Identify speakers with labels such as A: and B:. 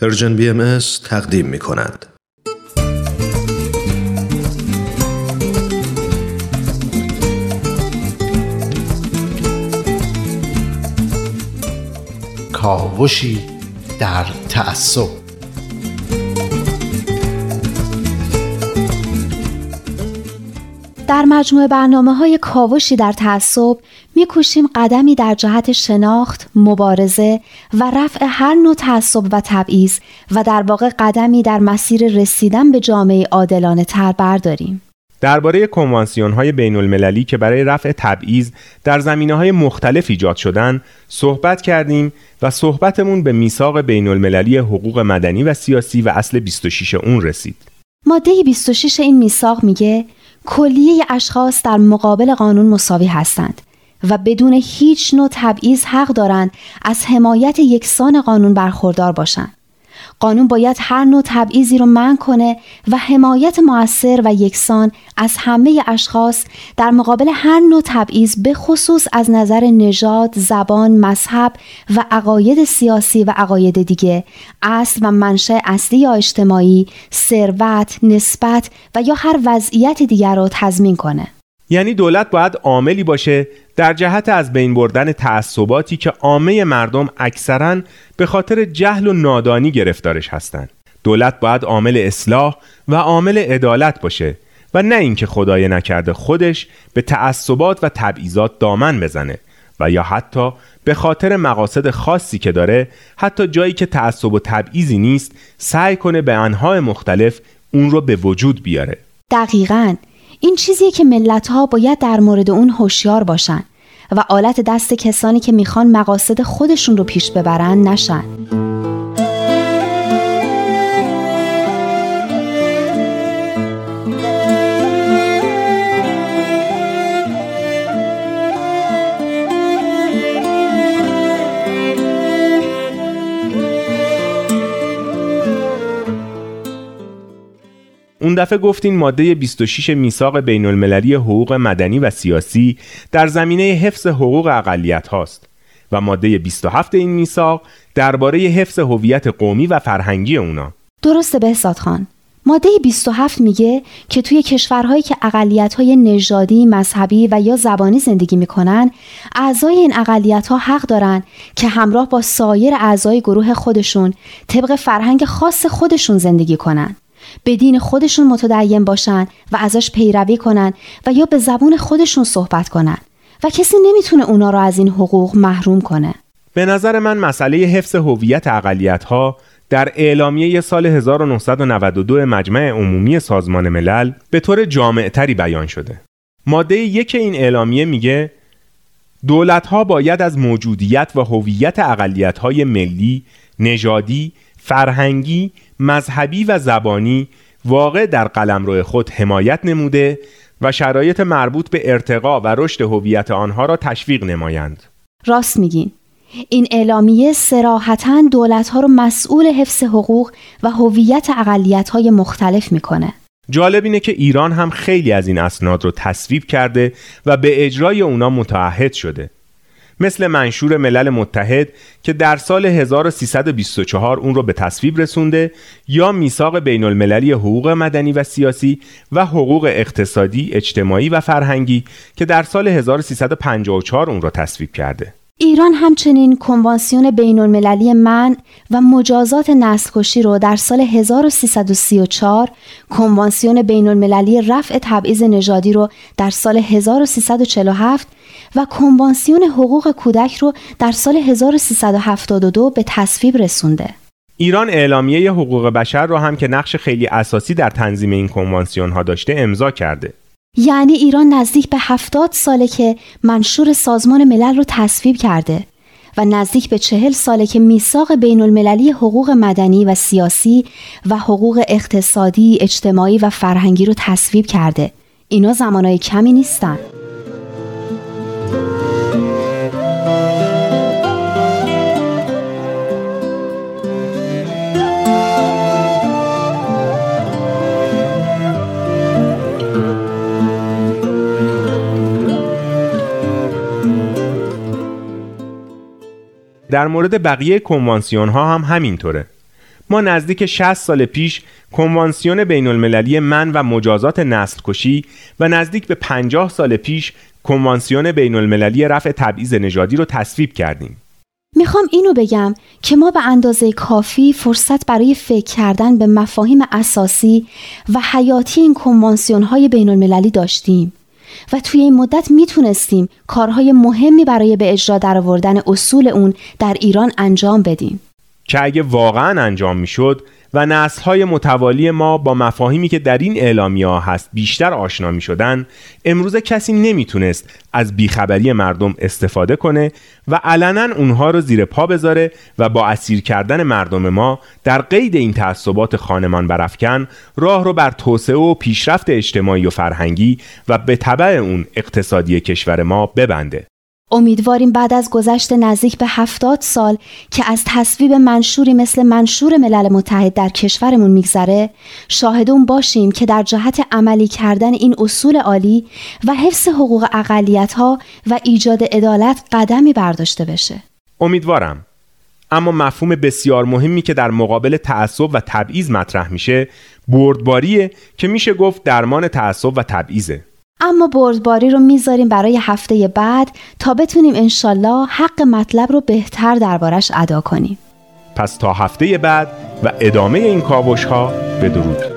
A: PersianBMS تقدیم می کند.
B: کاوشی در تعصب
C: در مجموع برنامه های کاوشی در تعصب میکوشیم قدمی در جهت شناخت، مبارزه و رفع هر نوع تعصب و تبعیض و در واقع قدمی در مسیر رسیدن به جامعه عادلانه تر برداریم.
D: درباره کنوانسیون های بین المللی که برای رفع تبعیض در زمینه های مختلف ایجاد شدن صحبت کردیم و صحبتمون به میثاق بین المللی حقوق مدنی و سیاسی و اصل 26 اون رسید.
C: ماده 26 این میثاق میگه کلیه اشخاص در مقابل قانون مساوی هستند و بدون هیچ نوع تبعیض حق دارند از حمایت یکسان قانون برخوردار باشند. قانون باید هر نوع تبعیضی رو منع کنه و حمایت موثر و یکسان از همه اشخاص در مقابل هر نوع تبعیض به خصوص از نظر نژاد، زبان، مذهب و عقاید سیاسی و عقاید دیگه، اصل و منشأ اصلی یا اجتماعی، ثروت، نسبت و یا هر وضعیت دیگر رو تضمین کنه.
D: یعنی دولت باید عاملی باشه در جهت از بین بردن تعصباتی که عامه مردم اکثرا به خاطر جهل و نادانی گرفتارش هستند. دولت باید عامل اصلاح و عامل عدالت باشه و نه اینکه خدای نکرده خودش به تعصبات و تبعیضات دامن بزنه و یا حتی به خاطر مقاصد خاصی که داره حتی جایی که تعصب و تبعیضی نیست سعی کنه به انهای مختلف اون رو به وجود بیاره
C: دقیقاً این چیزیه که ملت ها باید در مورد اون هوشیار باشن و آلت دست کسانی که می‌خوان مقاصد خودشون رو پیش ببرن نشن.
D: اون دفعه گفتین ماده 26 میثاق بین المللی حقوق مدنی و سیاسی در زمینه حفظ حقوق اقلیت هاست و ماده 27 این میثاق درباره حفظ هویت قومی و فرهنگی اونا
C: درسته بهزاد خان ماده 27 میگه که توی کشورهایی که اقلیت‌های نژادی، مذهبی و یا زبانی زندگی می‌کنن، اعضای این اقلیت‌ها حق دارن که همراه با سایر اعضای گروه خودشون طبق فرهنگ خاص خودشون زندگی کنن. به دین خودشون متدین باشن و ازش پیروی کنن و یا به زبون خودشون صحبت کنن و کسی نمی‌تونه اونا رو از این حقوق محروم کنه
D: به نظر من مسئله حفظ هویت اقلیت ها در اعلامیه سال 1992 مجمع عمومی سازمان ملل به طور جامعتری بیان شده. ماده یک این اعلامیه میگه دولت ها باید از موجودیت و هویت اقلیت های ملی، نژادی، فرهنگی، مذهبی و زبانی واقع در قلمرو خود حمایت نموده و شرایط مربوط به ارتقا و رشد هویت آنها را تشویق نمایند.
C: راست میگین. این اعلامیه سراحتا دولتها رو مسئول حفظ حقوق و هویت های مختلف می‌کنه.
D: جالب اینه که ایران هم خیلی از این اسناد رو تصویب کرده و به اجرای اونا متعهد شده. مثل منشور ملل متحد که در سال 1324 اون رو به تصویب رسونده یا میثاق بین المللی حقوق مدنی و سیاسی و حقوق اقتصادی، اجتماعی و فرهنگی که در سال 1354 اون رو تصویب کرده.
C: ایران همچنین کنوانسیون بین المللی من و مجازات نسل‌کشی رو در سال 1334 کنوانسیون بین المللی رفع تبعیض نژادی رو در سال 1347 و کنوانسیون حقوق کودک رو در سال 1372 به تصویب رسونده.
D: ایران اعلامیه حقوق بشر رو هم که نقش خیلی اساسی در تنظیم این کنوانسیون ها داشته امضا کرده.
C: یعنی ایران نزدیک به هفتاد ساله که منشور سازمان ملل رو تصویب کرده و نزدیک به چهل ساله که میثاق بین المللی حقوق مدنی و سیاسی و حقوق اقتصادی، اجتماعی و فرهنگی رو تصویب کرده. اینا زمانهای کمی نیستن.
D: در مورد بقیه کنوانسیون ها هم همینطوره ما نزدیک 60 سال پیش کنوانسیون بین المللی من و مجازات نسل کشی و نزدیک به 50 سال پیش کنوانسیون بین المللی رفع تبعیض نژادی رو تصویب کردیم.
C: می‌خوام اینو بگم که ما به اندازه کافی فرصت برای فکر کردن به مفاهیم اساسی و حیاتی این کنوانسیون های بین المللی داشتیم و توی این مدت می‌تونستیم کارهای مهمی برای به اجرا درآوردن اصول اون در ایران انجام بدیم.
D: که اگه واقعا انجام می‌شد و نسلهای متوالی ما با مفاهیمی که در این اعلامی ها هست بیشتر آشنا می شدن امروز کسی نمی‌تونست از بیخبری مردم استفاده کنه و علنا اونها رو زیر پا بذاره و با اسیر کردن مردم ما در قید این تعصبات خانمان برافکن راه رو بر توسعه و پیشرفت اجتماعی و فرهنگی و به طبع اون اقتصادی کشور ما ببنده.
C: امیدواریم بعد از گذشت نزدیک به هفتاد سال که از تصویب منشوری مثل منشور ملل متحد در کشورمون میگذره شاهدون باشیم که در جهت عملی کردن این اصول عالی و حفظ حقوق اقلیت ها و ایجاد عدالت قدمی برداشته بشه.
D: امیدوارم. اما مفهوم بسیار مهمی که در مقابل تعصب و تبعیض مطرح میشه بردباریه که میشه گفت درمان تعصب و تبعیضه.
C: اما بردباری رو می‌ذاریم برای هفته بعد تا بتونیم انشالله حق مطلب رو بهتر دربارش ادا کنیم.
D: پس تا هفته بعد و ادامه این کاوش ها بدرود.